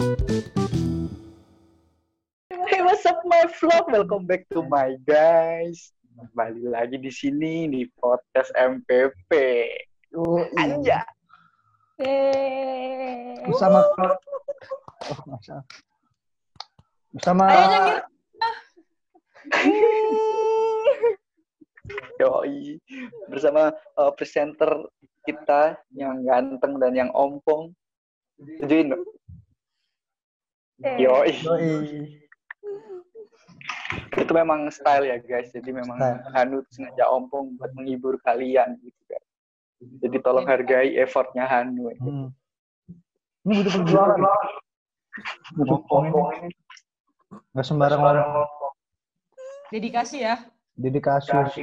Hey, what's up my vlog? Welcome back to my guys. Kembali lagi di sini di podcast MPP. Anja. Yeay. bersama oh, masa. bersama Ayo. Yoi. Bersama uh, presenter kita yang ganteng dan yang ompong. Tujuin dong. Yoi. Yoi. Itu memang style ya guys. Jadi memang Style. Hanu sengaja ompong buat menghibur kalian gitu kan. Jadi tolong hargai effortnya Hanu. Hmm. ini butuh perjuangan butuh ompong ini nggak sembarang orang Dedikasi ya. dedikasi Mantap,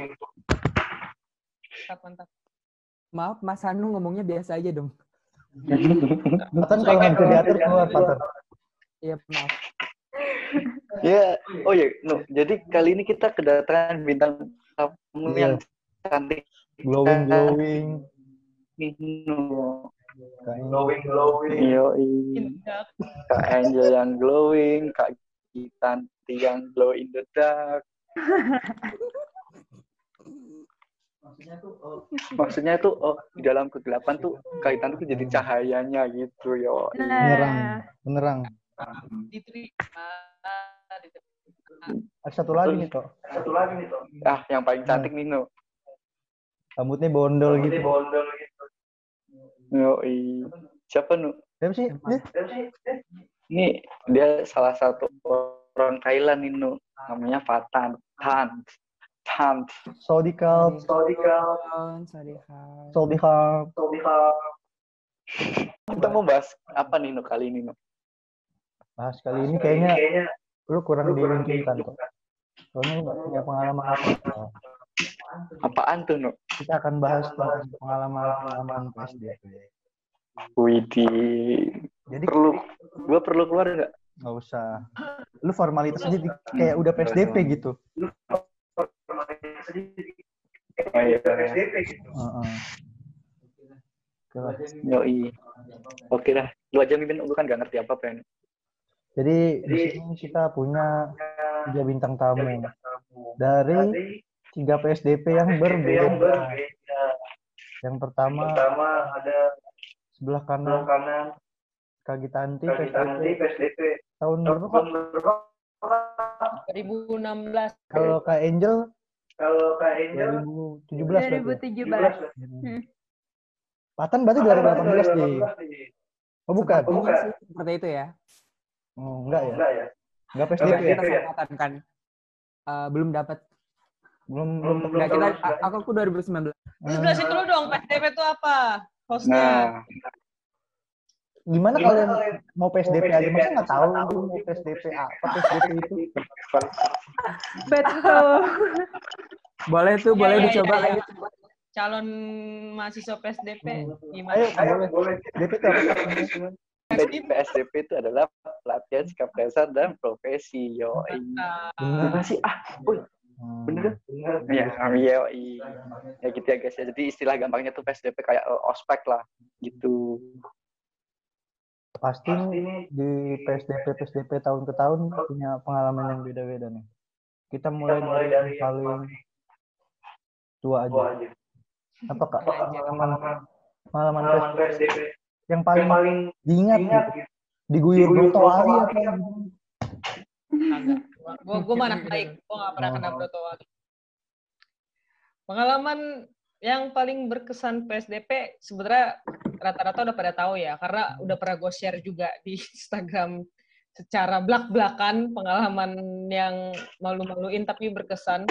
mantap. Maaf, Mas Hanu ngomongnya biasa aja dong. Patan kalau nggak bisa diatur keluar Patan Iya, maaf. Ya, oh ya, no. Jadi kali ini kita kedatangan bintang tamu Iya. yang cantik glowing glowing nih, no. glowing Yoi. Indah. Kak Angel yang glowing, Kak Gitanti yang glow in the dark. Maksudnya tuh, oh, di dalam kegelapan tuh Kak Gitanti tuh jadi cahayanya gitu, yo. penerang penerang Diterima. Diterima. ada satu lagi nih toh Ah, yang paling cantik nih, no. rambutnya bondol gitu Yoi. Siapa, no? siapa sih? Ini dia salah satu orang Thailand nih, no. Namanya Fatan. Tan. Tan. Sodikal Oh, sorry, Kak. Sodikal Kita mau bahas apa nih, no, kali ini, no? Bahas kali ini kayaknya lu kurang diuntungkan kok soalnya lu nggak punya pengalaman apa Apaan tuh, no? kita akan bahas tentang pengalaman-pengalaman PSDP. Widih. Jadi Perlu, gue perlu keluar nggak? nggak usah. Lu formalitas aja di- kayak udah PSDP gitu. Oh, iya. Heeh. Oke lah. Yoi. Oke dah. Lu aja mimpin, lu kan gak ngerti apa-apa ya. Jadi di sini kita punya tiga bintang tamu dari tiga PSDP yang berbeda. Yang pertama sebelah kanan Kak Gitanti PSDP tahun berapa Kak? 2016. Kalau Kak Angel 2017 berarti. 2017. Hmm. Patan berarti 2018 nih. Oh bukan. Iya sih, seperti itu ya. Oh, enggak ya? Enggak PSDP ya? Kita angkatan kan. Eh, belum dapat. Belum belum Nah, kita aku aku 2019. Lu jelasin dulu dong, PSDP itu apa? Hostnya. Nah, gimana kalian mau PSDP aja masa nggak tahu lu mau PSDP apa PSDP itu Betul. Boleh tuh, Iya, boleh iya, dicoba iya, ayo. iya. Calon mahasiswa PSDP gimana? ayo boleh PSDP itu apa jadi PSDP itu adalah pelatihan sikap dasar dan profesi. Yo. Bener sih? Ah, bener kan? Ya, yoi. Ya gitu ya guys ya. Jadi istilah gampangnya tuh PSDP kayak ospek lah. Gitu. pasti nih di PSDP PSDP tahun ke tahun punya pengalaman yang beda-beda nih kita mulai dari yang paling tua aja apa kak pengalaman pengalaman PSDP yang paling diingat gitu diguyur trotoari apa gitu. Agak. Gua gua mah anak baik, gua gak pernah kena Oh. broto wali. Pengalaman yang paling berkesan PSDP sebenarnya rata-rata udah pada tahu ya, karena udah pernah gue share juga di Instagram secara belak-belakan pengalaman yang malu-maluin tapi berkesan.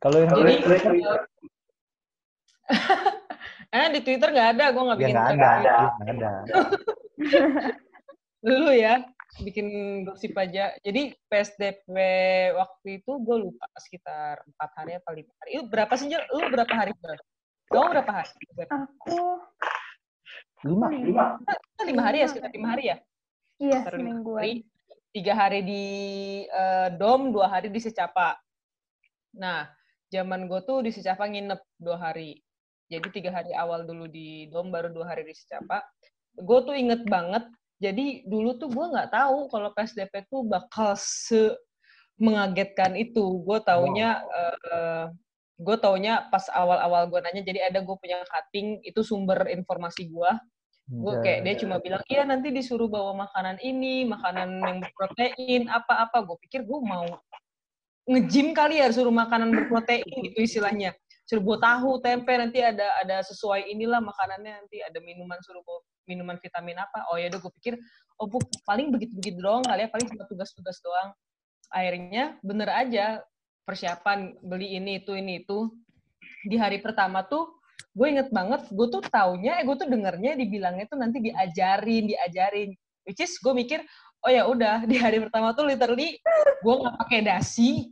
kalau yang Jadi, eh di Twitter nggak ada, gue nggak ya bikin nggak Twitter. ada nggak ada Dulu ya, bikin gosip aja. Jadi PSDP waktu itu gue lupa sekitar empat hari apa lima hari. Itu berapa sih Jel? Lu berapa hari? Kamu berapa hari? Aku lima lima. Kita lima hari ya, sekitar lima hari ya? Iya, semingguan. hari. Tiga hari di eh, Dom, dua hari di Secapa. Nah, zaman gue tuh di Secapa nginep dua hari. Jadi tiga hari awal dulu di Dom, baru dua hari di Secapa. Gue tuh inget banget Jadi dulu tuh gue nggak tahu kalau PSDP tuh bakal se mengagetkan itu. Gue taunya uh, gue taunya pas awal-awal gue nanya jadi ada gue punya cutting itu sumber informasi gue gue kayak dia cuma bilang iya nanti disuruh bawa makanan ini makanan yang berprotein apa-apa gue pikir gue mau ngejim kali ya suruh makanan berprotein itu istilahnya buat tahu tempe nanti ada ada sesuai inilah makanannya nanti ada minuman suruh minuman vitamin apa. Oh ya udah gue pikir oh bu, paling begitu begitu doang kali ya paling cuma tugas-tugas doang. Akhirnya bener aja persiapan beli ini itu ini itu. Di hari pertama tuh gue inget banget gue tuh taunya eh gue tuh dengernya dibilangnya tuh nanti diajarin diajarin. Which is gue mikir oh ya udah di hari pertama tuh literally gue nggak pakai dasi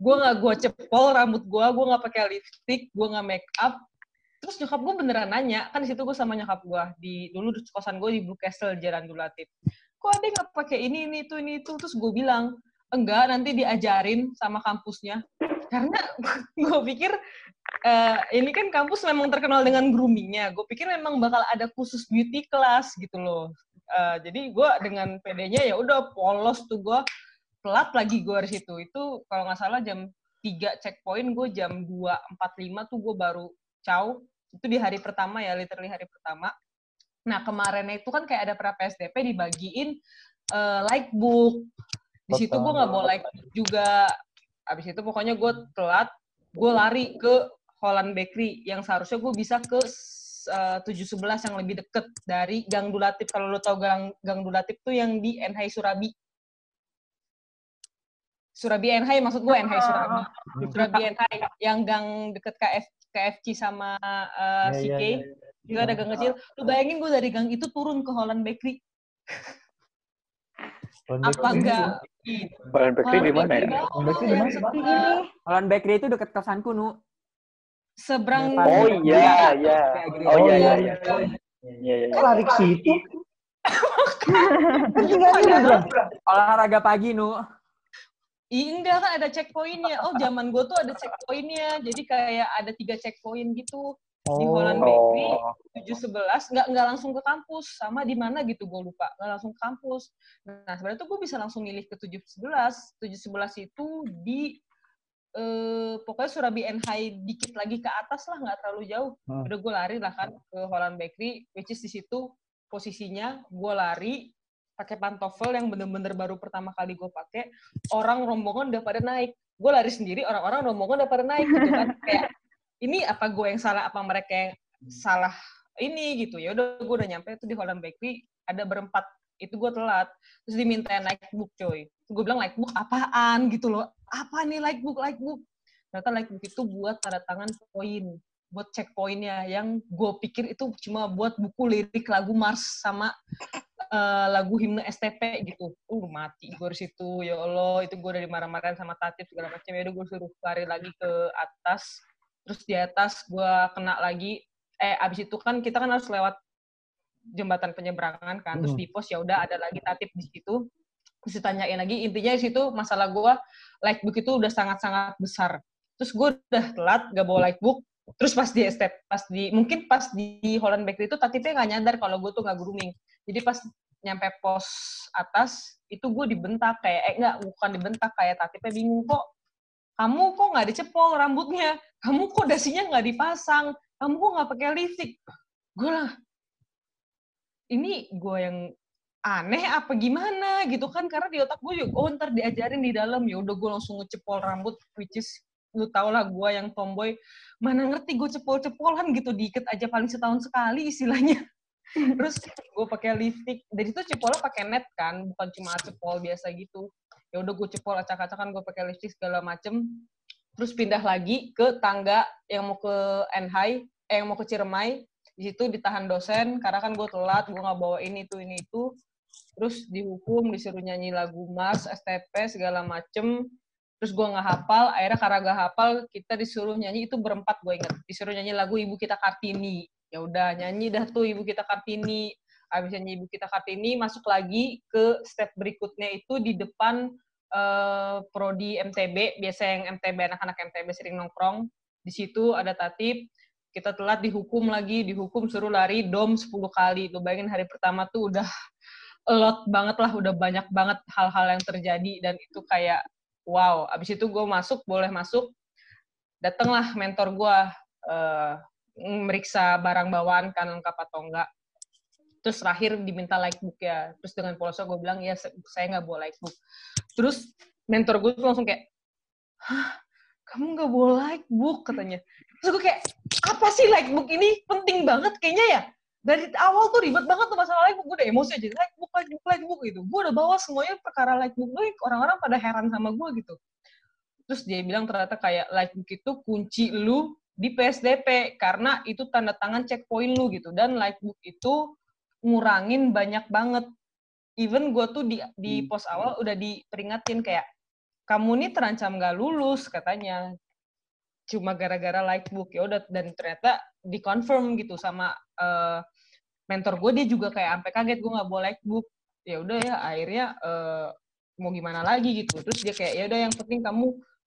gue nggak gue cepol rambut gue gue nggak pakai lipstick gue nggak make up. Terus nyokap gue beneran nanya kan di situ gue sama nyokap gue di dulu di kosan gue di Blue Castle Jalan Dulatif. Kok ada nggak pakai ini ini itu ini itu? Terus gue bilang enggak nanti diajarin sama kampusnya. Karena gue pikir uh, ini kan kampus memang terkenal dengan groomingnya. Gue pikir memang bakal ada khusus beauty class gitu loh. Uh, jadi gue dengan PD-nya ya udah polos tuh gue pelat lagi gue dari situ. Itu kalau nggak salah jam 3 checkpoint gue jam 2.45 tuh gue baru caw. Itu di hari pertama ya, literally hari pertama. Nah kemarin itu kan kayak ada pra PSDP dibagiin uh, like book. Di situ gue nggak bawa like book juga abis itu pokoknya gue telat gue lari ke Holland Bakery yang seharusnya gue bisa ke uh, 711 yang lebih deket dari Gang Dulatif kalau lo tau Gang Gang Dulatif tuh yang di NHI Surabi Surabi NHI maksud gue NHI Surabi Surabi NHI yang gang deket KF KFC sama uh, CK yeah, yeah, yeah. juga ada gang kecil lu bayangin gue dari gang itu turun ke Holland Bakery apa enggak Holland Bakery di mana ya? Holland Bakery di mana? Holland Bakery itu dekat kosanku, Nu. Seberang Oh iya, iya. Oh iya, iya, iya. Iya, iya. Lari ke situ. Olahraga pagi, Nu. Iya enggak kan ada checkpointnya. Oh zaman gue tuh ada checkpointnya. Jadi kayak ada tiga checkpoint gitu. Di Holland Bakery tujuh sebelas. Nggak nggak langsung ke kampus. Sama di mana gitu gue lupa. Nggak langsung ke kampus. Nah sebenarnya tuh gue bisa langsung milih ke tujuh sebelas. Tujuh sebelas itu di eh, pokoknya Surabi NHI dikit lagi ke atas lah nggak terlalu jauh. Hmm. udah gue lari lah kan ke Holland Bakery which is di situ posisinya. Gue lari pakai pantofel yang bener-bener baru pertama kali gue pakai orang rombongan udah pada naik. Gue lari sendiri orang-orang rombongan udah pada naik gitu kan. Kayak ini apa gue yang salah? Apa mereka yang salah ini? Gitu. Ya udah gue udah nyampe itu di Holland Bakery ada berempat itu gue telat. Terus diminta naik book coy. Gue bilang like book apaan? Gitu loh. Apa nih? Like book like book. Ternyata like book itu buat tanda tangan poin buat cek poinnya yang gue pikir itu cuma buat buku lirik lagu Mars sama uh, lagu himne STP gitu. Uh mati gue di situ ya Allah. Itu gue udah dimarah-marahin sama Tatif segala macam. Ya udah gue suruh lari lagi ke atas. Terus di atas gue kena lagi. Eh abis itu kan kita kan harus lewat jembatan penyeberangan kan. Terus hmm. di pos ya udah ada lagi tatip di situ. Terus ditanyain lagi. Intinya di situ masalah gue like book itu udah sangat sangat besar. Terus gue udah telat gak bawa like book terus pas di step pas di mungkin pas di Holland Bakery itu tatipnya nggak nyadar kalau gue tuh nggak grooming jadi pas nyampe pos atas itu gue dibentak kayak eh nggak bukan dibentak kayak tatipnya bingung kok kamu kok nggak dicepol rambutnya? Kamu kok dasinya nggak dipasang? Kamu kok nggak pakai lipstick? Gue lah ini gue yang aneh apa gimana? Gitu kan karena di otak gue juga oh ntar diajarin di dalam. Ya udah gue langsung ngecepol rambut which is lu tau lah gue yang tomboy. Mana ngerti gue cepol-cepolan gitu diikat aja paling setahun sekali istilahnya terus gue pakai lipstick. Dari itu cepolnya pakai net kan bukan cuma cepol biasa gitu. Ya udah gue cepol acak-acakan gue pakai lipstick segala macem. Terus pindah lagi ke tangga yang mau ke Enhai eh yang mau ke Ciremai. Di situ ditahan dosen karena kan gue telat gue nggak bawa ini itu ini itu. Terus dihukum disuruh nyanyi lagu Mars STP segala macem. Terus gue nggak hafal akhirnya karena gak hafal kita disuruh nyanyi itu berempat gue inget disuruh nyanyi lagu ibu kita kartini ya udah nyanyi dah tuh ibu kita kartini. Habis nyanyi ibu kita kartini masuk lagi ke step berikutnya itu di depan uh, prodi MTB biasa yang MTB anak-anak MTB sering nongkrong. Di situ ada tatip kita telat dihukum lagi dihukum suruh lari dom 10 kali. Lu bayangin hari pertama tuh udah lot banget lah, udah banyak banget hal-hal yang terjadi. Dan itu kayak wow. Abis itu gue masuk, boleh masuk, datanglah mentor gue uh, meriksa barang bawaan kan lengkap atau enggak. Terus terakhir diminta like book ya. Terus dengan polosnya gue bilang ya saya nggak bawa like book. Terus mentor gue tuh langsung kayak, hah kamu nggak bawa like book katanya. Terus gue kayak, apa sih like book ini penting banget kayaknya ya dari awal tuh ribet banget tuh masalah like book gue udah emosi aja like book like book like book gitu gue udah bawa semuanya perkara like book gue orang-orang pada heran sama gue gitu terus dia bilang ternyata kayak like book itu kunci lu di PSDP karena itu tanda tangan checkpoint lu gitu. Dan like book itu ngurangin banyak banget. Even gue tuh di di hmm. pos awal udah diperingatin kayak kamu nih terancam gak lulus katanya. Cuma gara-gara like book ya udah. Dan ternyata dikonfirm gitu sama uh, mentor gue dia juga kayak sampai kaget gue nggak boleh like book ya udah ya akhirnya uh, mau gimana lagi gitu. Terus dia kayak ya udah yang penting kamu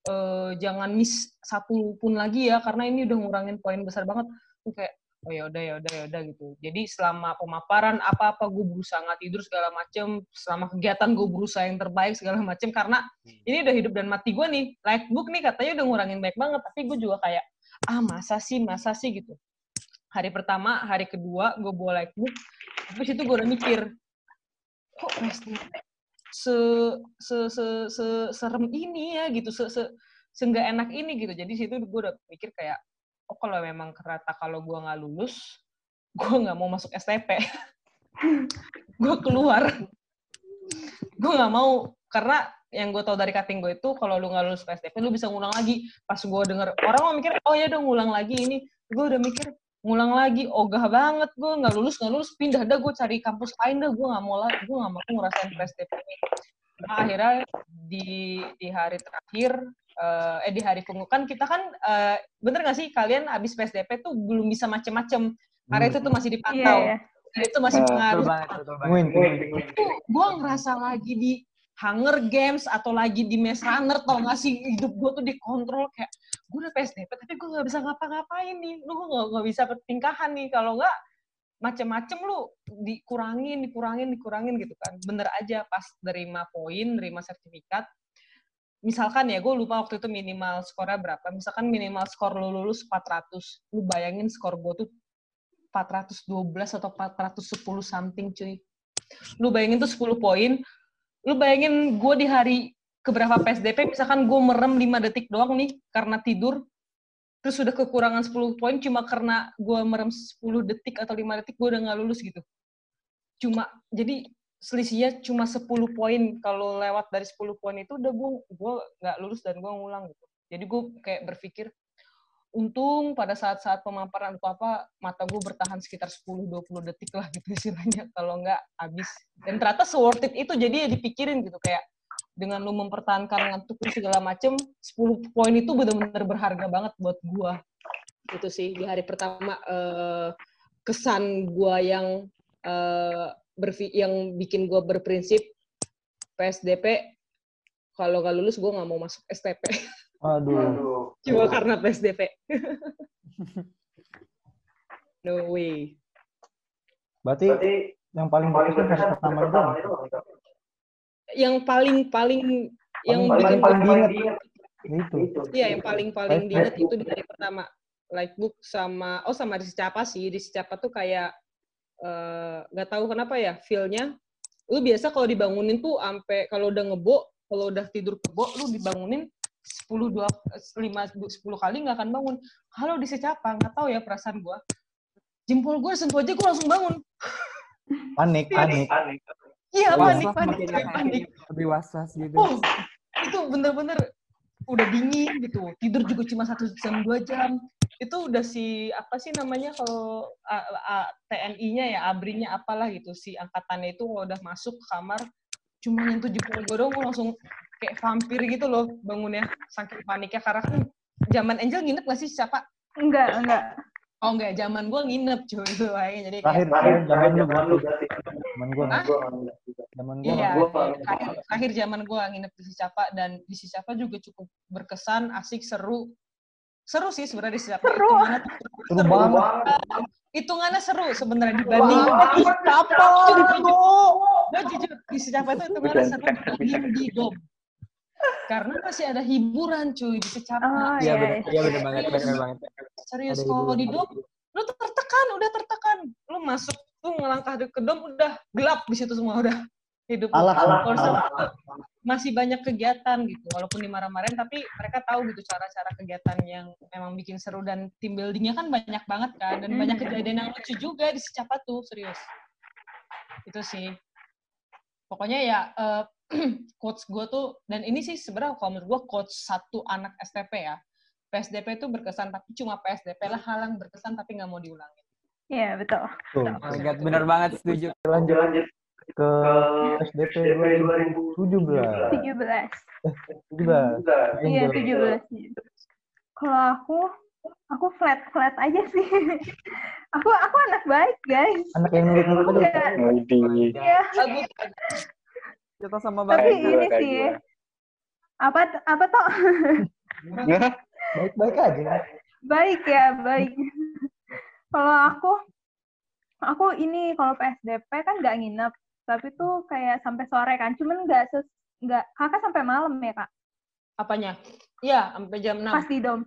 uh, jangan miss satu pun lagi ya karena ini udah ngurangin poin besar banget. Gue kayak oh ya udah ya udah ya udah gitu. Jadi selama pemaparan apa apa gue berusaha nggak tidur segala macem selama kegiatan gue berusaha yang terbaik segala macem karena hmm. ini udah hidup dan mati gue nih. Like book nih katanya udah ngurangin baik banget tapi gue juga kayak ah masa sih masa sih gitu. Hari pertama hari kedua gue bawa like book tapi situ gue udah mikir kok PSDP se se se se serem ini ya gitu se se seenggak enak ini gitu. Jadi situ gue udah mikir kayak oh kalau memang kereta kalau gue nggak lulus gue nggak mau masuk STP gue keluar. Gue nggak mau. Karena yang gue tau dari cutting gue itu kalau lu nggak lulus PSDP lu bisa ngulang lagi. Pas gue denger orang mau mikir oh ya udah ngulang lagi ini. Gue udah mikir ngulang lagi ogah banget gue nggak lulus nggak lulus pindah dah gue cari kampus lain dah gue nggak mau lagi gue nggak mau ngerasain PSDP ini nah, akhirnya di di hari terakhir uh, eh di hari pengukuhan kita kan uh, bener nggak sih kalian abis PSDP tuh belum bisa macem-macem karena itu tuh masih dipantau. Yeah, yeah. itu masih pengaruh. itu gue ngerasa lagi di Hunger Games atau lagi di Maze Runner tau gak sih? Hidup gue tuh dikontrol kayak gue udah PSDP tapi gue gak bisa ngapa-ngapain nih. Lu gue gak, gak bisa pertingkahan nih? Kalau nggak macem-macem lu dikurangin dikurangin dikurangin gitu kan. Bener aja pas terima poin terima sertifikat. Misalkan ya gue lupa waktu itu minimal skornya berapa. Misalkan minimal skor lu lulus 400 lu bayangin skor gue tuh 412 atau 410 something cuy. Lu bayangin tuh 10 poin lu bayangin gue di hari keberapa PSDP misalkan gue merem 5 detik doang nih karena tidur terus sudah kekurangan 10 poin cuma karena gue merem 10 detik atau 5 detik gue udah nggak lulus gitu. Cuma jadi selisihnya cuma 10 poin. Kalau lewat dari 10 poin itu udah gue gue nggak lulus dan gue ngulang gitu. Jadi gue kayak berpikir untung pada saat-saat pemaparan atau apa mata gue bertahan sekitar 10-20 detik lah gitu istilahnya. Kalau nggak habis. Dan ternyata worth it itu jadi ya dipikirin gitu kayak dengan lu mempertahankan ngantuk segala macem 10 poin itu benar-benar berharga banget buat gue itu sih di hari pertama uh, kesan gue yang berfi yang bikin gue berprinsip PSDP kalau gak lulus gue nggak mau masuk STP. Aduh. Cuma karena PSDP. no way. Berarti, Berarti yang paling bagus kan hari pertama itu yang paling paling yang paling, bikin paling, paling diingat itu. Iya, yang paling paling diingat itu di hari pertama. Lightbook sama oh sama di Secapa sih. Di Secapa tuh kayak Eh, nggak uh, tahu kenapa ya feelnya lu biasa kalau dibangunin tuh sampai kalau udah ngebo kalau udah tidur kebo lu dibangunin 10 dua 5 10 kali nggak akan bangun. Kalau di secapa nggak tahu ya perasaan gua. Jempol gue sentuh aja gue langsung bangun. Panik panik. Iya panik panik panik, panik. lebih waswas gitu. Oh, itu bener-bener udah dingin gitu. Tidur juga cuma satu jam dua jam. Itu udah si apa sih namanya kalau TNI-nya ya abrinya apalah gitu. Si angkatannya itu udah masuk ke kamar cuma nyentuh jempol gue dong langsung kayak vampir gitu loh bangunnya saking paniknya. Karena kan zaman Angel nginep gak sih siapa? Enggak enggak. Oh enggak. Zaman gue nginep cuy. Itu jadi terakhir terakhir zaman lu berarti. Zaman gue zaman gue iya terakhir, zaman gue nginep di Sicapa dan di Sicapa juga cukup berkesan asik seru. Seru sih sebenarnya di setiap seru. Seru, seru banget. hitungannya seru sebenarnya dibanding apa gue jujur di secapa itu itu gue Bukan, seru diem di dom karena masih ada hiburan cuy di secapa Oh, Iya bener, iya. bener banget, bener banget. serius kalau di dom lu tertekan udah tertekan lu masuk tuh ngelangkah ke dom udah gelap di situ semua udah hidup. Alah, alah, alah. masih banyak kegiatan gitu walaupun dimarah-marahin tapi mereka tahu gitu cara-cara kegiatan yang memang bikin seru dan team buildingnya kan banyak banget kan dan banyak kejadian yang lucu juga di secapa tuh serius itu sih pokoknya ya eh, coach gue tuh dan ini sih sebenarnya kalau menurut gue coach satu anak STP ya PSDP itu berkesan tapi cuma PSDP lah hal yang berkesan tapi nggak mau diulangi Iya, betul. Tuh, Oh my God, bener banget setuju. lanjut lanjut ke SDP 2017. 17. 17. Iya, Angel. 17. Kalau aku, aku flat-flat aja sih. aku aku anak baik, guys. Anak yang nurut-nurut aja. Enggak. Widih. Iya, bagus Kita sama tapi banget. Gua, ini sih. gua. Apa apa toh? Baik-baik aja. baik ya, baik. kalau aku aku ini kalau PSDP kan nggak nginep, tapi tuh kayak sampai sore kan. Cuman nggak ses nggak kakak sampai malam ya kak apanya iya sampai jam 6 pas di dom.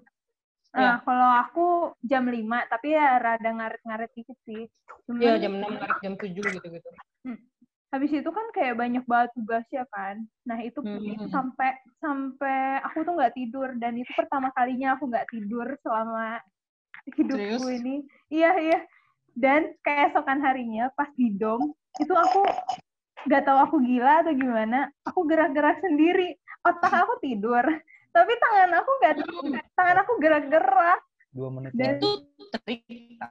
Iya. Nah, kalau aku jam 5, tapi ya rada ngaret-ngaret dikit sih. Iya jam 6 karena jam 7 gitu-gitu habis itu kan kayak banyak banget tugas ya kan. Nah, itu Hmm. sampai sampai aku tuh nggak tidur dan itu pertama kalinya aku nggak tidur selama hidupku Serius? ini. Iya, iya. Dan keesokan harinya pas di dom itu aku nggak tahu aku gila atau gimana, aku gerak-gerak sendiri. Otak aku tidur, tapi tangan aku nggak tangan aku gerak-gerak. Dua menit Dan- itu trik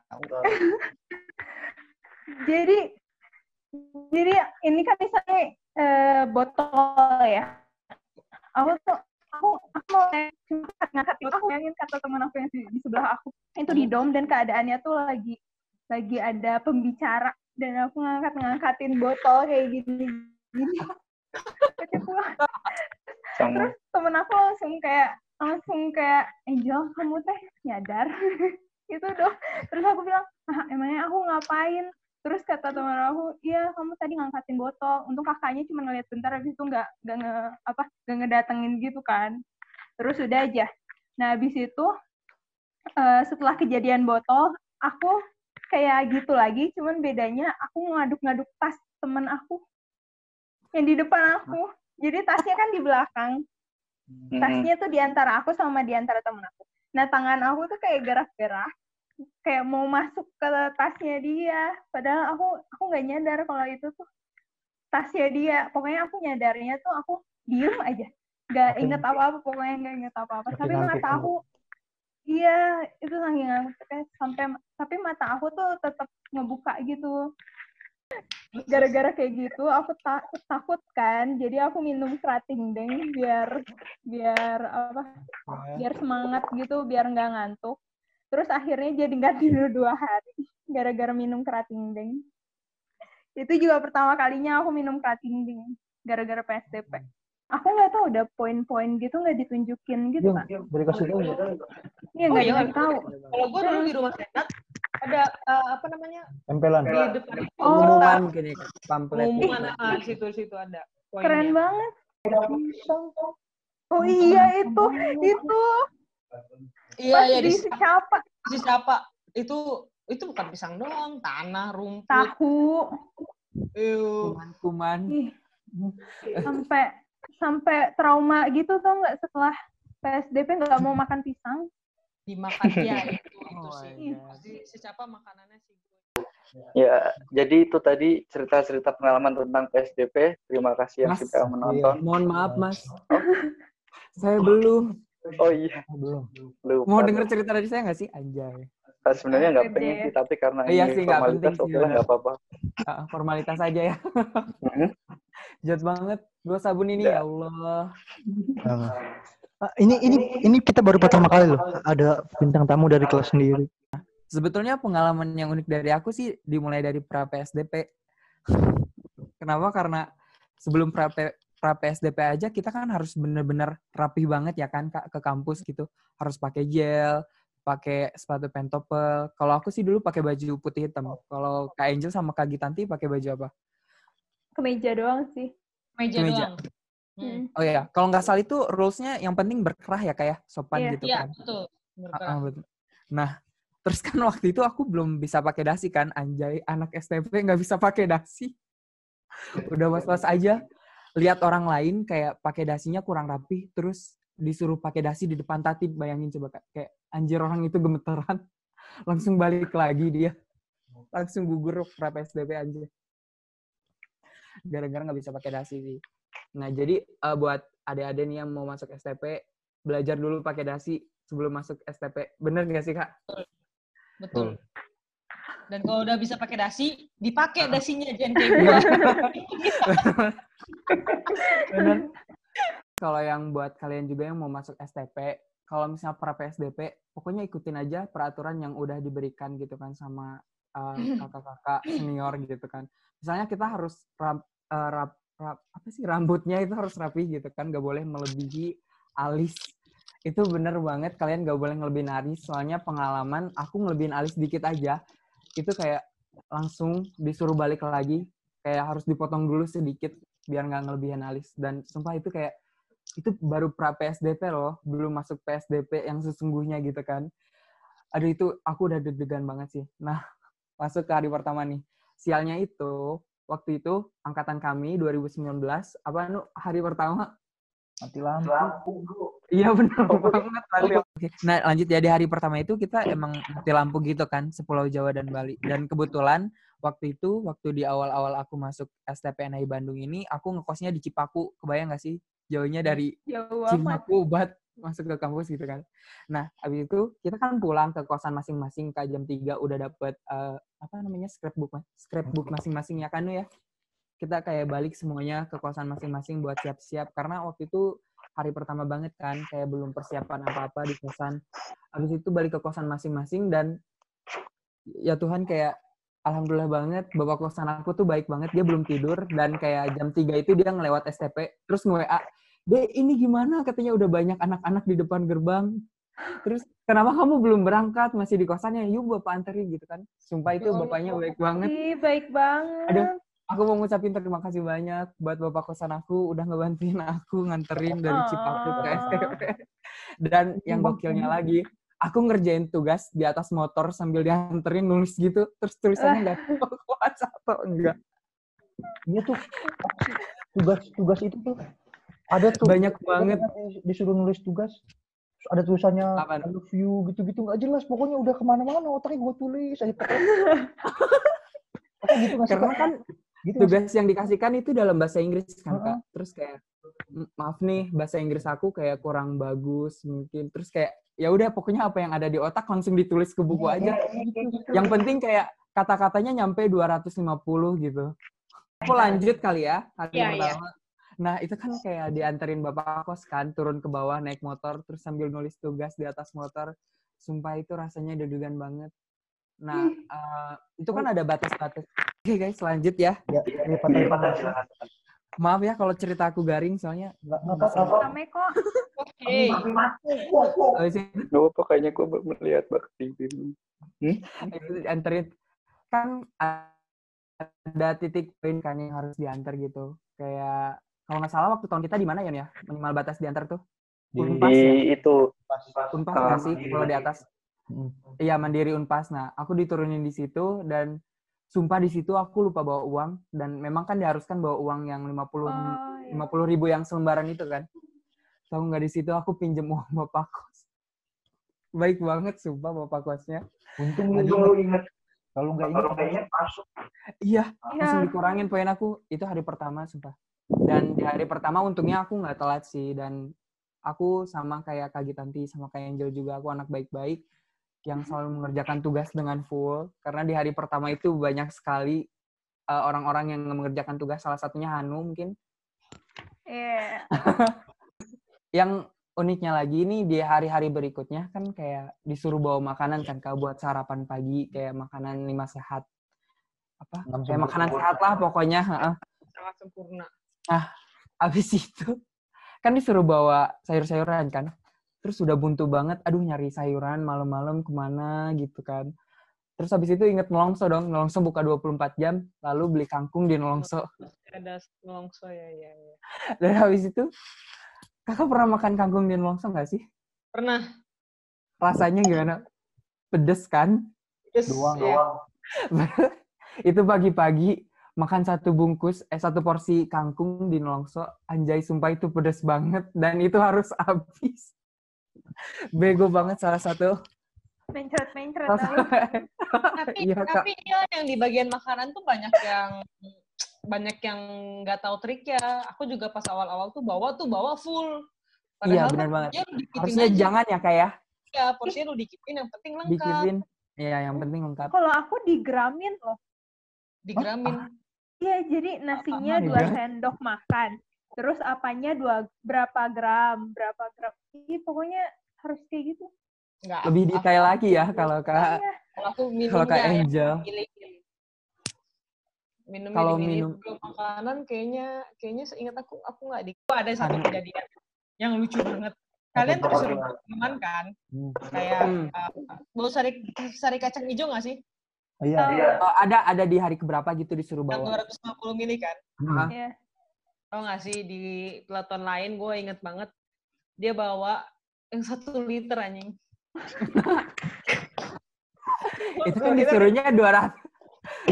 tahu jadi jadi ini kan misalnya eh, botol ya. Aku tuh aku aku mau cuma ngangkat itu aku bayangin kata teman aku yang di, di sebelah aku. Itu di dom dan keadaannya tuh lagi lagi ada pembicara. Dan aku ngangkat ngangkatin botol kayak gini gini Gitu. Sama. temen aku langsung kayak langsung kayak Angel kamu teh nyadar. Gitu dong. Terus aku bilang ah emangnya aku ngapain terus kata teman aku iya kamu tadi ngangkatin botol. Untung kakaknya cuma ngeliat bentar habis itu nggak nggak nge apa nggak ngedatengin gitu kan. Terus udah aja. Nah habis itu eh, setelah kejadian botol aku kayak gitu lagi cuman bedanya aku ngaduk-ngaduk tas temen aku yang di depan aku. Jadi tasnya kan di belakang. Hmm. tasnya tuh di antara aku sama di antara temen aku. Nah tangan aku tuh kayak gerak-gerak, kayak mau masuk ke tasnya dia. Padahal aku aku nggak nyadar kalau itu tuh tasnya dia. Pokoknya aku nyadarnya tuh aku diem aja, nggak inget apa-apa. Pokoknya nggak inget apa-apa. makin Tapi mata aku, iya itu saking ngantuk kayak sampai tapi mata aku tuh tetap ngebuka gitu. Gara-gara kayak gitu, aku takut takut kan. Jadi aku minum kerating deng biar biar apa biar semangat gitu biar nggak ngantuk terus akhirnya jadi nggak tidur dua hari gara-gara minum keratingdeng itu juga pertama kalinya aku minum keratingdeng gara-gara PSDP aku nggak tahu ada poin-poin gitu nggak ditunjukin gitu kan beri kasih tahu nggak? iya Oh, nggak iya, dikasih tahu. Kalau gue dulu di rumah senat ada eh, apa namanya? Tempelan. di depan Oh. Mungkin ya, pamflet. pengumuman ah, situ situ ada keren banget. Oh iya itu itu iya pas iya di siapa di siapa itu itu bukan pisang doang tanah rumput tahu. Kuman-kuman. Sampai sampai trauma gitu tuh nggak setelah PSDP nggak mau makan pisang dimakan ya itu itu Oh sih siapa makanannya sih Ya, jadi itu tadi cerita-cerita pengalaman tentang PSDP. Terima kasih yang Mas, sudah menonton. Mohon maaf, Mas. Saya belum. Oh iya, Oh, belum. lupa. Mau denger cerita dari saya nggak sih? Anjay. Nah, sebenarnya nggak pengen sih, tapi karena Iya ini sih, formalitas, oke lah nggak apa-apa. Ah, formalitas aja ya. Mhm. Jahat banget. Dua sabun ini ya Allah. Jangan. Ah, ini ini ini kita baru pertama kali loh ada bintang tamu dari kelas sendiri. Sebetulnya pengalaman yang unik dari aku sih dimulai dari pra PSDP. Kenapa? Karena sebelum pra PSDP aja kita kan harus bener-bener rapih banget ya kan Kak ke kampus gitu. Harus pakai gel, pakai sepatu pentopel. Kalau aku sih dulu pakai baju putih hitam. Kalau Kak Angel sama Kak Gitanti pakai baju apa? Kemeja doang sih. Meja, Kemeja. doang. Hmm. Hmm. Oh iya, kalau nggak salah itu rules-nya yang penting berkerah ya kayak sopan Iya. gitu Iya, kan. betul. Ah, betul. Nah, terus kan waktu itu aku belum bisa pakai dasi kan, anjay anak STP nggak bisa pakai dasi. Udah was-was aja. Lihat orang lain kayak pakai dasinya kurang rapi, terus disuruh pakai dasi di depan Tati, bayangin coba kayak anjir orang itu gemeteran. Langsung balik lagi dia. Langsung gugur pra PSBB anjir. Gara-gara nggak bisa pakai dasi sih. Nah, jadi eh, buat adik-adik nih yang mau masuk STP, belajar dulu pakai dasi sebelum masuk STP. Bener gak sih, Kak? Betul. Dan kalau udah bisa pakai dasi, dipakai dasinya jangan kayak. Bener. Kalau yang buat kalian juga yang mau masuk STP, kalau misalnya pra PSDP, pokoknya ikutin aja peraturan yang udah diberikan gitu kan sama uh, kakak-kakak senior gitu kan. Misalnya kita harus rap, uh, rap- rap- apa sih rambutnya itu harus rapi gitu kan, nggak boleh melebihi alis. Itu bener banget kalian nggak boleh ngelebihin alis. Soalnya pengalaman aku ngelebihin alis dikit aja, itu kayak langsung disuruh balik lagi, kayak harus dipotong dulu sedikit biar nggak ngelebihin alis. Dan sumpah itu kayak itu baru pra PSDP loh, belum masuk PSDP yang sesungguhnya gitu kan. Aduh itu aku udah deg-degan banget sih. Nah, masuk ke hari pertama nih. Sialnya itu waktu itu angkatan kami 2019 apa nu hari pertama Mati lampu. Iya benar banget tadi. Oke. Nah lanjut ya di hari pertama itu kita emang mati lampu gitu kan sepulau Jawa dan Bali dan kebetulan waktu itu waktu di awal-awal aku masuk STPNI Bandung ini aku ngekosnya di Cipaku kebayang gak sih jauhnya dari Jauh. Cimaku buat masuk ke kampus gitu kan. Nah, habis itu kita kan pulang ke kosan masing-masing ke jam 3 udah dapet eh, apa namanya scrapbook mas- scrapbook masing-masing ya kan ya. Kita kayak balik semuanya ke kosan masing-masing buat siap-siap karena waktu itu hari pertama banget kan kayak belum persiapan apa-apa di kosan. Habis itu balik ke kosan masing-masing dan ya Tuhan kayak alhamdulillah banget bapak kosan aku tuh baik banget dia belum tidur dan kayak jam 3 itu dia ngelewat STP terus nge-WA Dek, ini gimana? Katanya udah banyak anak-anak di depan gerbang. Terus, kenapa kamu belum berangkat? Masih di kosannya? Yuk, Bapak anterin gitu kan. Sumpah itu Ya bapaknya baik banget. Baik banget. Aduh. Aku mau ngucapin terima kasih banyak buat Bapak kosan aku udah ngebantuin aku nganterin dari Cipaku ke. STP. Dan yang gokilnya lagi, aku ngerjain tugas di atas motor sambil dianterin nulis gitu. Terus tulisannya nggak kuat atau enggak. Iya tuh tugas tugas itu tuh ada tuh Banyak banget. disuruh nulis tugas ada tulisannya Apaan? I love you gitu-gitu nggak jelas pokoknya udah ke mana-mana otaknya gue tulis aja Pokoknya gitu Karena kan gitu tugas yang dikasihkan itu dalam bahasa Inggris kan Heeh. kak. Terus kayak "M- maaf nih bahasa Inggris aku kayak kurang bagus mungkin. Terus kayak ya udah pokoknya apa yang ada di otak langsung ditulis ke buku aja. yang penting kayak kata-katanya nyampe 250 gitu. Aku lanjut kali ya hari Iya, iya. pertama nah itu kan kayak dianterin bapak kos kan turun ke bawah naik motor terus sambil nulis tugas di atas motor. Sumpah itu rasanya deg-degan banget. Nah eh, itu kan ada batas-batas oke guys lanjut ya ya ini patah Maaf ya kalau cerita aku garing soalnya nggak nggak apa-apa Rame kok. Oke. habis itu Gak apa kayaknya gue melihat bakti ini. anterin kan ada titik poin kan yang harus diantar gitu. Kayak kalau nggak salah waktu tahun kita di mana ya? Minimal batas diantar tuh. di Unpas Di ya? itu Unpas nggak sih kalau di atas? Hmm. Iya mandiri Unpas. Nah aku diturunin di situ dan sumpah di situ aku lupa bawa uang dan memang kan diharuskan bawa uang yang 50 Oh, iya. lima puluh ribu yang selembaran itu kan. Tahu nggak di situ aku pinjem uang bapak kos. Baik banget sumpah bapak kosnya. untung lu inget kalau nggak inget Iya, Iya. langsung dikurangin poin aku. Itu hari pertama sumpah. Dan di hari pertama untungnya aku nggak telat sih dan aku sama kayak Kak Gitanti sama kayak Angel juga aku anak baik-baik yang selalu mengerjakan tugas dengan full karena di hari pertama itu banyak sekali uh, orang-orang yang mengerjakan tugas salah satunya Hanu mungkin Iya. yang uniknya lagi ini di hari-hari berikutnya kan kayak disuruh bawa makanan kan kak buat sarapan pagi kayak makanan lima sehat apa Enam kayak sempurna. makanan sehat lah pokoknya heeh. Sangat sempurna. abis itu kan disuruh bawa sayur-sayuran kan terus udah buntu banget aduh nyari sayuran malam-malam ke mana gitu kan Terus habis itu inget Nelongso dong. Nelongso buka 24 jam, lalu beli kangkung di Nelongso. Ada longso ya, ya, ya. Dan habis itu, kakak pernah makan kangkung di Nelongso nggak sih? Pernah. Rasanya gimana? Pedes kan? Terus, Doang, ya, itu pagi-pagi makan satu bungkus, eh satu porsi kangkung di Nelongso. Anjay, sumpah itu pedes banget. Dan itu harus habis. Bego banget salah satu. Mencret mencret tapi Iya, tapi ya yang di bagian makanan tuh banyak yang banyak yang nggak tahu triknya. Aku juga pas awal-awal tuh bawa tuh bawa full. Iya, Padahal benar kan banget. Harusnya aja. jangan ya, kayak Ya, porsinya lu dikipin, yang penting lengkap. dikipin. Iya, yang penting lengkap. Kalau aku digramin loh. Digramin. Iya, jadi nasinya dua ya? sendok makan. Terus apanya dua berapa gram, berapa gram. Iya, pokoknya harus kayak gitu. Nggak, Lebih aku- detail lagi ya kalau kak Iya. Kalau aku kalau kak ya, Angel. Minumnya Kalau minum- Kalau makanan kayaknya kayaknya seingat aku aku nggak di. Oh, ada satu Anu. kejadian yang lucu banget. Kalian tuh disuruh minuman kan? Hmm. Kayak Hmm. uh, bau sari sari kacang hijau nggak sih? Iya. Oh, ada ada di hari keberapa gitu disuruh Yang bawa. 250 mili kan? Hmm. Iya. Tau nggak sih di peloton lain gue inget banget dia bawa yang satu liter anjing. Itu kan disuruhnya 200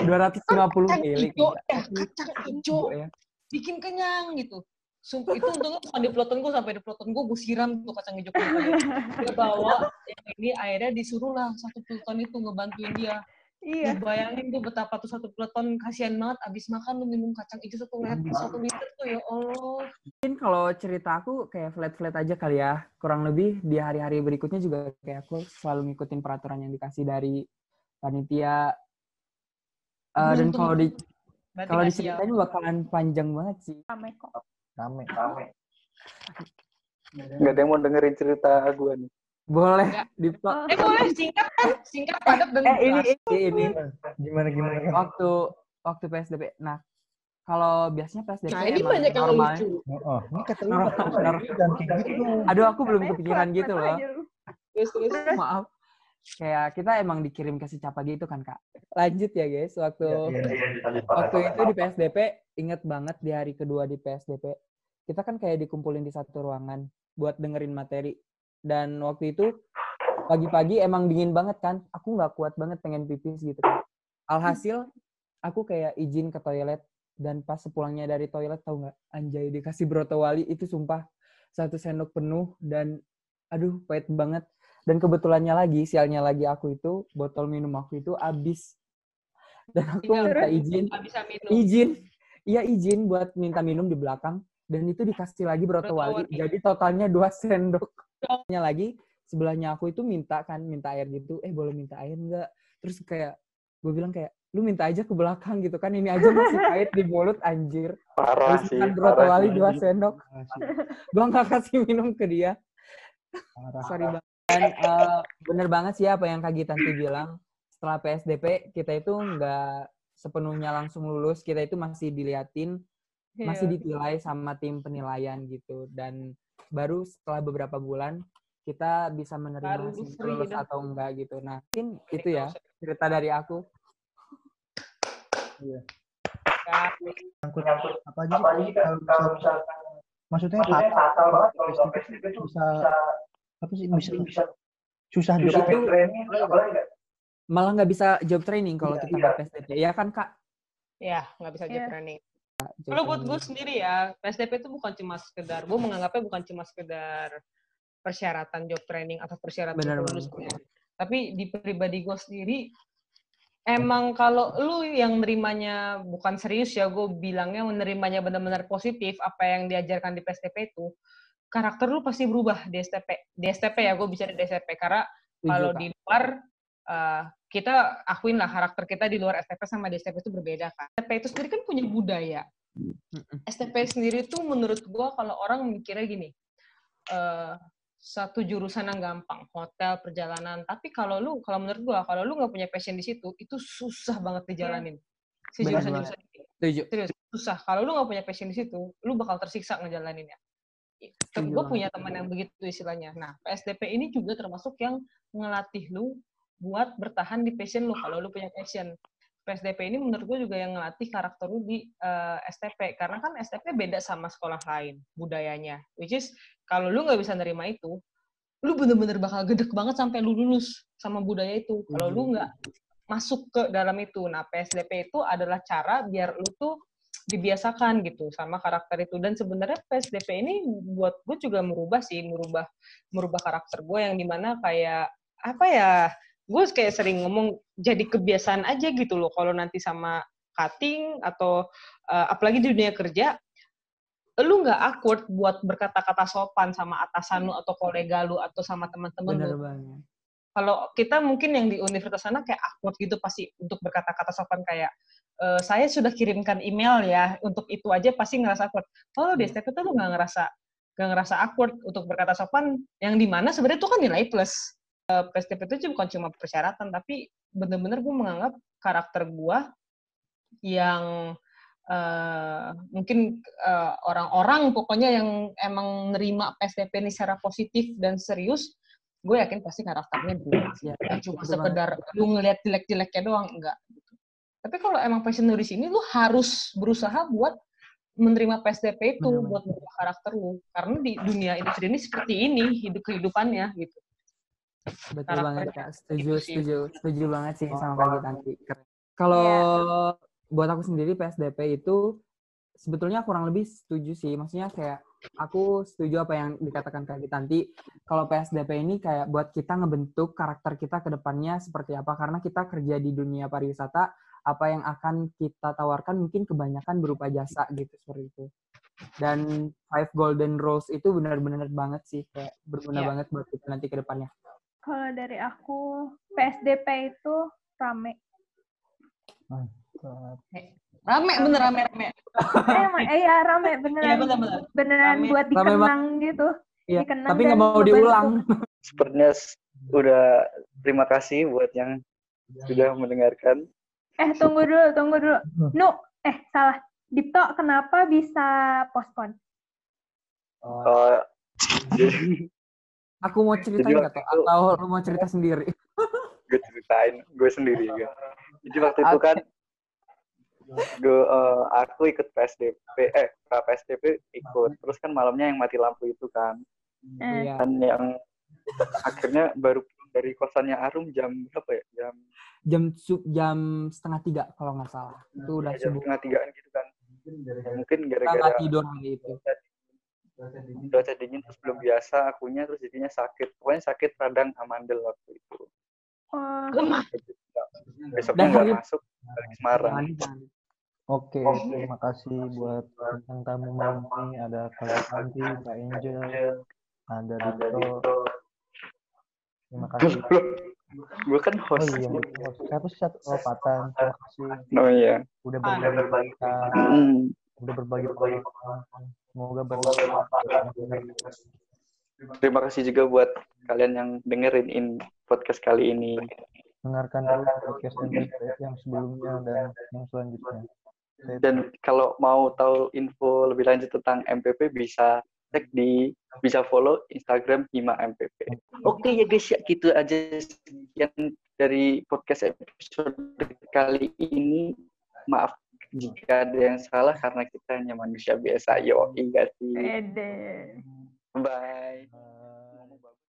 250 kacang mili. hijau, ya kacang hijau ya. bikin kenyang gitu. Sumpah itu untungnya bukan di peloton gue sampai di peloton gue gue siram tuh kacang hijau. Dia bawa yang ini akhirnya disuruh lah satu peloton itu ngebantuin dia. Iya. Bayangin tuh betapa tuh satu peloton kasihan banget abis makan lu minum kacang hijau satu liter satu liter tuh ya Allah. Mungkin kalau cerita aku kayak flat-flat aja kali ya. Kurang lebih di hari-hari berikutnya juga kayak aku selalu ngikutin peraturan yang dikasih dari panitia. Eh, dan kalau di kalau diceritain bakalan panjang banget sih. Rame kok. Rame. Nggak ada yang mau dengerin cerita gue nih. Boleh di Eh boleh singkat kan? Singkat padat dan Eh ini ini ini Gimana gimana? waktu waktu PSDB. Nah, kalau biasanya PSDB Nah ini banyak yang normal. lucu. Oh, oh, ini kata lu gitu. Aduh, aku belum kepikiran gitu loh. Terus terus. Maaf. Kayak kita emang dikirim ke secapa gitu kan, Kak. Lanjut ya, guys. Waktu Iya, waktu itu di PSDP inget banget di hari kedua di PSDP kita kan kayak dikumpulin di satu ruangan buat dengerin materi dan waktu itu pagi-pagi emang dingin banget kan. Aku nggak kuat banget pengen pipis gitu kan. Alhasil aku kayak izin ke toilet. Dan pas sepulangnya dari toilet tahu nggak? Anjay dikasih broto wali itu sumpah satu sendok penuh. Dan aduh pahit banget. Dan kebetulannya lagi sialnya lagi aku itu botol minum aku itu habis. Dan aku Tinggal minta izin. Izin. Iya izin buat minta minum di belakang. Dan itu dikasih lagi broto wali. jadi totalnya dua sendok nya lagi sebelahnya aku itu minta kan minta air gitu. Eh boleh minta air enggak terus kayak gue bilang kayak lu minta aja ke belakang gitu kan. Ini aja masih pahit di mulut anjir. Parah terus sih. makan broto wali dua sendok. Masih gue nggak kasih minum ke dia. Parah. sorry banget. Dan eh, bener banget sih apa yang Kak Gitanti bilang. Setelah PSDP kita itu nggak sepenuhnya langsung lulus. Kita itu masih diliatin masih Iya. ditilai sama tim penilaian gitu. Dan baru setelah beberapa bulan kita bisa menerima Baru hasil free lulus dah. atau enggak gitu. Nah mungkin itu ya cerita dari aku. Ya, Nyangkut apa aja sih? Kalau misal maksudnya fatal banget kalau itu bisa apa sih? Bisa susah job itu training. malah nggak bisa job training kalau Iya, kita iya. nggak PSDP ya kan kak? Ya, nggak bisa job Iya. training. Kalau buat gue training. sendiri ya, PSDP itu bukan cuma sekedar, gue menganggapnya bukan cuma sekedar persyaratan job training atau persyaratan Benar lulus. Tapi di pribadi gue sendiri, emang kalau lu yang nerimanya bukan serius ya, gue bilangnya menerimanya benar-benar positif, apa yang diajarkan di PSDP itu, karakter lu pasti berubah di STP. Di STP ya, gue bicara di STP. Karena kalau di luar eh, kita akuin lah karakter kita di luar STP sama di STP itu berbeda kan. STP itu sendiri kan punya budaya. STP sendiri tuh menurut gua kalau orang mikirnya gini, eh satu jurusan yang gampang, hotel, perjalanan. Tapi kalau lu, kalau menurut gua, kalau lu nggak punya passion di situ, itu susah banget dijalanin. Si jurusan-jurusan ini. Serius, susah. Kalau lu nggak punya passion di situ, lu bakal tersiksa ngejalaninnya. Setuju Gue punya teman yang begitu istilahnya. Nah, PSDP ini juga termasuk yang ngelatih lu buat bertahan di passion lu kalau lu punya passion. PSDP ini menurut gue juga yang ngelatih karakter lu di uh, eh, STP karena kan STP beda sama sekolah lain budayanya. Which is kalau lu nggak bisa nerima itu lu bener-bener bakal gedek banget sampai lu lulus sama budaya itu. Kalau lu nggak masuk ke dalam itu. Nah PSDP itu adalah cara biar lu tuh dibiasakan gitu sama karakter itu. Dan sebenarnya PSDP ini buat gue juga merubah sih merubah merubah karakter gue yang di mana kayak apa ya gue kayak sering ngomong jadi kebiasaan aja gitu loh kalau nanti sama cutting atau uh, apalagi di dunia kerja lu nggak awkward buat berkata-kata sopan sama atasan lu atau kolega lu atau sama teman-teman lu. Kalau kita mungkin yang di universitas sana kayak awkward gitu pasti untuk berkata-kata sopan kayak e, saya sudah kirimkan email ya untuk itu aja pasti ngerasa awkward. Kalau di STP tuh lu nggak ngerasa nggak ngerasa awkward untuk berkata sopan yang di mana sebenarnya itu kan nilai plus uh, PSDP itu bukan cuma persyaratan, tapi bener-bener gue menganggap karakter gue yang uh, mungkin uh, orang-orang pokoknya yang emang nerima PSDP ini secara positif dan serius, gue yakin pasti karakternya berubah. Ya, cuma sekedar lu ngeliat jelek-jeleknya doang, enggak. Tapi kalau emang passion lu di sini, lu harus berusaha buat menerima PSDP itu buat karakter lu. Karena di dunia industri ini seperti ini hidup kehidupannya gitu. Betul banget kak, setuju, setuju, setuju banget sih sama Kak Tanti. Kalau yeah. buat aku sendiri PSDP itu sebetulnya kurang lebih setuju sih. Maksudnya kayak aku setuju apa yang dikatakan Kak Tanti. Kalau PSDP ini kayak buat kita ngebentuk karakter kita ke depannya seperti apa. Karena kita kerja di dunia pariwisata, apa yang akan kita tawarkan mungkin kebanyakan berupa jasa gitu seperti itu. Dan five golden rules itu benar-benar banget sih kayak berguna yeah. banget buat kita nanti ke depannya. Kalau dari aku PSDP itu rame. Rame bener rame rame. Eh, eh ya rame beneran. Iya bener bener. Beneran rame. buat dikenang rame gitu. Iya. Dikenang tapi nggak mau diulang. Sepertinya udah terima kasih buat yang sudah mendengarkan. Eh tunggu dulu, tunggu dulu. Nu, eh salah. Dipto kenapa bisa pospon? Oh, Aku mau ceritain nggak tuh? Atau lu mau cerita sendiri? gue ceritain, gue sendiri ya. Jadi waktu itu kan gue uh, aku ikut PSDP eh PSDP ikut. Terus kan malamnya yang mati lampu itu kan. Mm. kan yang akhirnya baru dari kosannya Arum jam berapa ya? Jam jam jam setengah tiga kalau nggak salah. Itu udah ya, jam setengah tigaan gitu kan. Mungkin gara-gara tidur hari itu cuaca dingin terus belum biasa akunya terus jadinya sakit pokoknya sakit radang amandel waktu itu oh. besoknya nggak masuk balik Semarang Oke, okay, terima kasih buat bintang tamu malam ini. Ada Kak Santi, Kak Angel, ada Dito. Terima kasih. Gue kan host. Oh iya, host. Satu? Oh, Patan. Terima kasih. Oh iya. Udah berbagi. Hmm. Udah berbagi pengalaman. Semoga bermanfaat. Terima kasih juga buat kalian yang dengerin in podcast kali ini. Dengarkan terus podcast yang sebelumnya dan yang selanjutnya. Dan kalau mau tahu info lebih lanjut tentang MPP bisa cek di bisa follow Instagram Hima MPP. Oke ya guys ya gitu aja yang dari podcast episode kali ini. Maaf jika ada yang salah karena kita hanya manusia biasa. Yo, enggak sih. Ede. Bye.